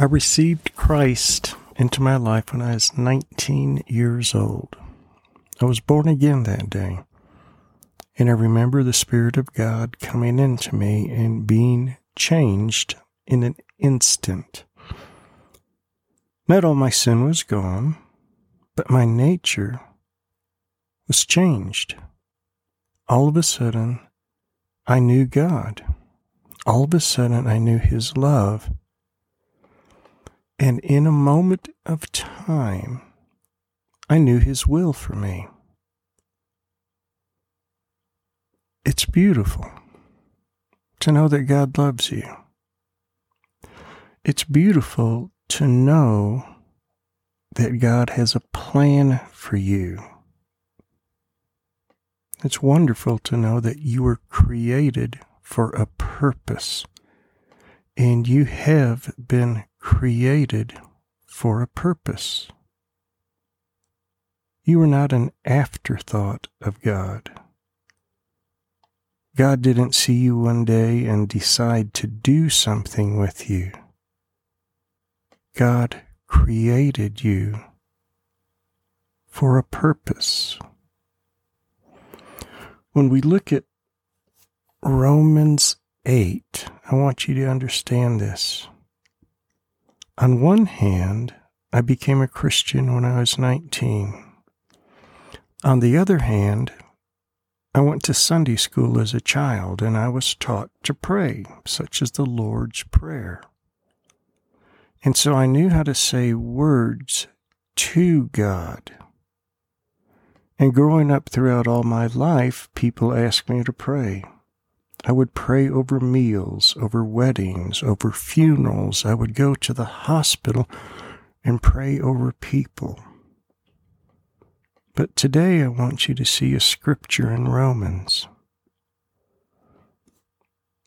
I received Christ into my life when I was 19 years old. I was born again that day. And I remember the Spirit of God coming into me and being changed in an instant. Not all my sin was gone, but my nature was changed. All of a sudden, I knew God. All of a sudden, I knew His love and in a moment of time, I knew His will for me. It's beautiful to know that God loves you. It's beautiful to know that God has a plan for you. It's wonderful to know that you were created for a purpose and you have been created for a purpose. You are not an afterthought of God. God didn't see you one day and decide to do something with you. God created you for a purpose. When we look at Romans 8, I want you to understand this. On one hand, I became a Christian when I was 19. On the other hand, I went to Sunday school as a child and I was taught to pray, such as the Lord's Prayer. And so I knew how to say words to God. And growing up throughout all my life, people asked me to pray. I would pray over meals, over weddings, over funerals. I would go to the hospital and pray over people. But today I want you to see a scripture in Romans.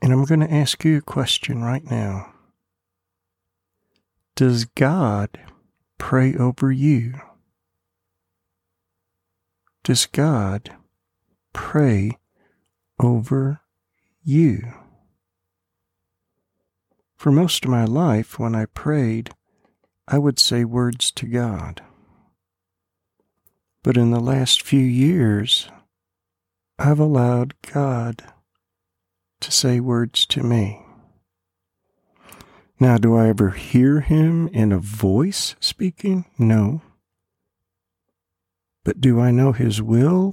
And I'm going to ask you a question right now. Does God pray over you? Does God pray over you. For most of my life, when I prayed, I would say words to God. But in the last few years, I've allowed God to say words to me. Now, do I ever hear him in a voice speaking? No. But do I know his will?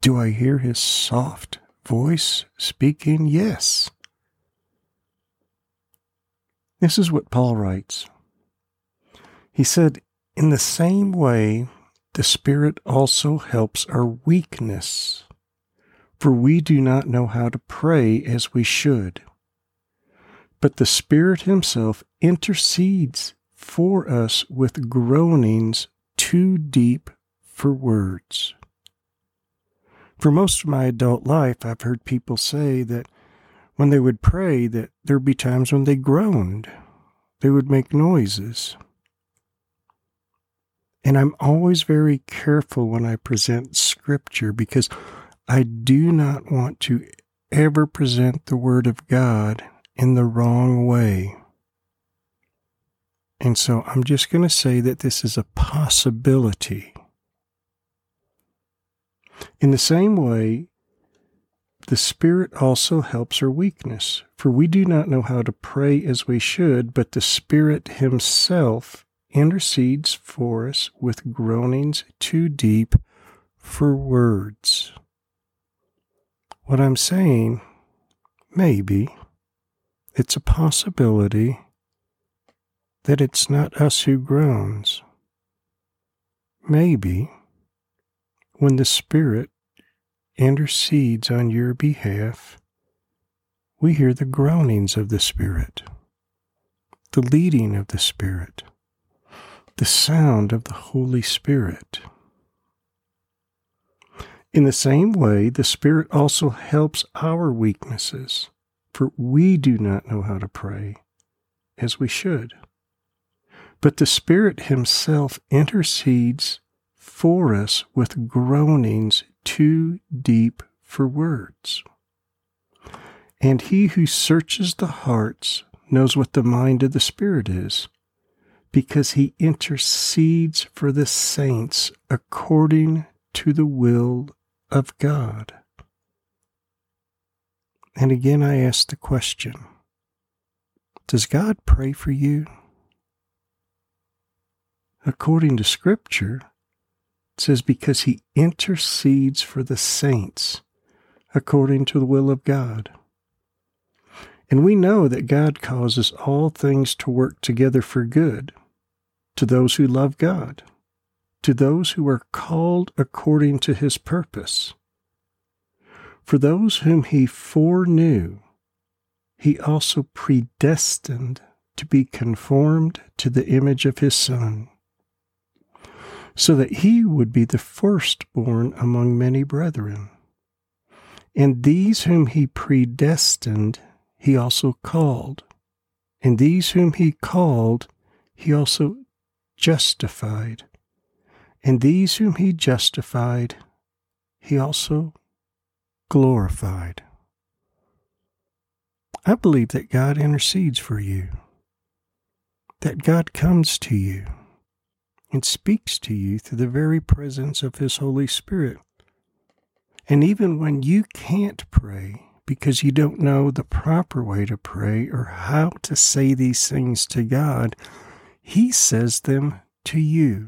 Do I hear his soft voice speaking? Yes. This is what Paul writes. He said, In the same way, the Spirit also helps our weakness, for we do not know how to pray as we should. But the Spirit Himself intercedes for us with groanings too deep for words. For most of my adult life, I've heard people say that when they would pray, that there'd be times when they groaned, they would make noises. And I'm always very careful when I present scripture because I do not want to ever present the Word of God in the wrong way. And so I'm just going to say that this is a possibility. In the same way, the Spirit also helps our weakness, for we do not know how to pray as we should, but the Spirit Himself intercedes for us with groanings too deep for words. What I'm saying, maybe, it's a possibility that it's not us who groans. Maybe when the Spirit intercedes on your behalf, we hear the groanings of the Spirit, the leading of the Spirit, the sound of the Holy Spirit. In the same way, the Spirit also helps our weaknesses, for we do not know how to pray as we should. But the Spirit Himself intercedes for us with groanings too deep for words. And he who searches the hearts knows what the mind of the Spirit is because he intercedes for the saints according to the will of God. And again, I ask the question Does God pray for you? According to Scripture, it says, because he intercedes for the saints according to the will of God. And we know that God causes all things to work together for good to those who love God, to those who are called according to his purpose. For those whom he foreknew, he also predestined to be conformed to the image of his Son, so that he would be the firstborn among many brethren. And these whom he predestined, he also called. And these whom he called, he also justified. And these whom he justified, he also glorified. I believe that God intercedes for you, that God comes to you and speaks to you through the very presence of His Holy Spirit. And even when you can't pray because you don't know the proper way to pray or how to say these things to God, he says them to you.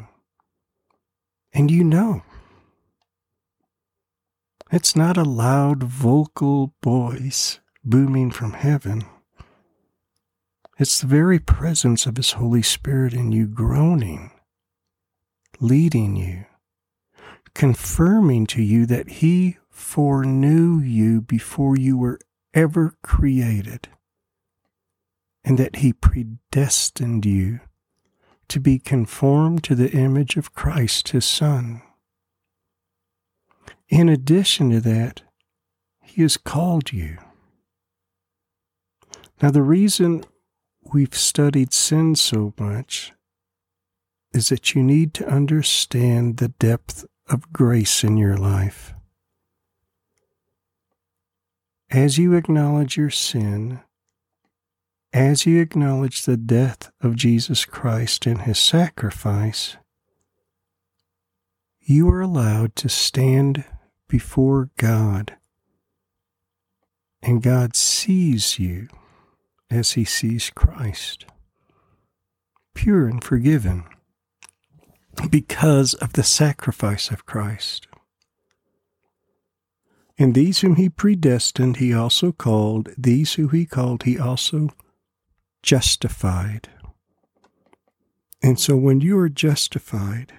And you know. It's not a loud vocal voice booming from heaven. It's the very presence of His Holy Spirit in you groaning, leading you, confirming to you that He foreknew you before you were ever created, and that He predestined you to be conformed to the image of Christ, his Son. In addition to that, he has called you. Now, the reason we've studied sin so much is that you need to understand the depth of grace in your life. As you acknowledge your sin, as you acknowledge the death of Jesus Christ and his sacrifice, you are allowed to stand before God, and God sees you as he sees Christ, pure and forgiven because of the sacrifice of Christ. And these whom he predestined, he also called. These who he called, he also justified. And so when you are justified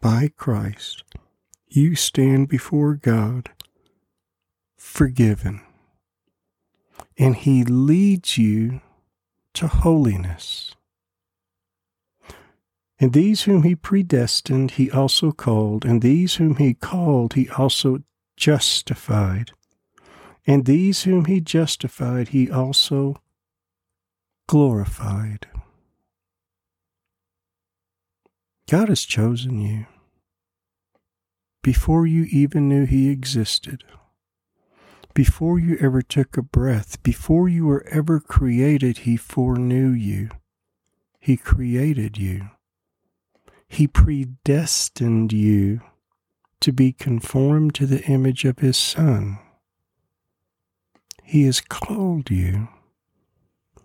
by Christ, you stand before God forgiven. And He leads you to holiness. And these whom He predestined, He also called. And these whom He called, He also justified. And these whom He justified, He also glorified. God has chosen you before you even knew He existed, before you ever took a breath, before you were ever created, He foreknew you. He created you. He predestined you to be conformed to the image of His Son. He has called you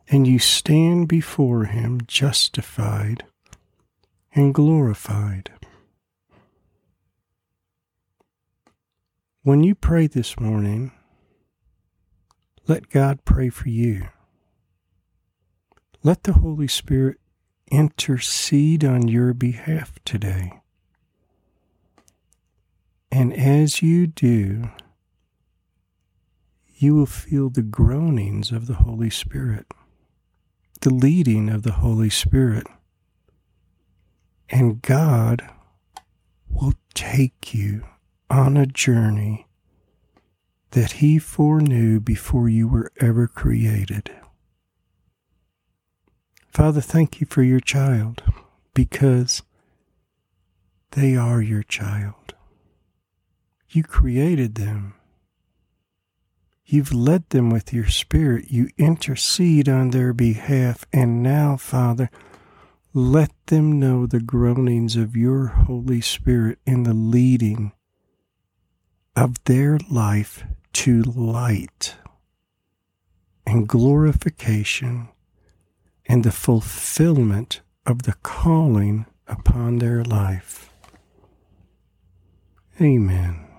and you stand before him justified and glorified. When you pray this morning, let God pray for you. Let the Holy Spirit intercede on your behalf today. And as you do, you will feel the groanings of the Holy Spirit the leading of the Holy Spirit. And God will take you on a journey that He foreknew before you were ever created. Father, thank you for your child because they are your child. You created them. You've led them with your Spirit. You intercede on their behalf. And now, Father, let them know the groanings of your Holy Spirit in the leading of their life to light and glorification and the fulfillment of the calling upon their life. Amen.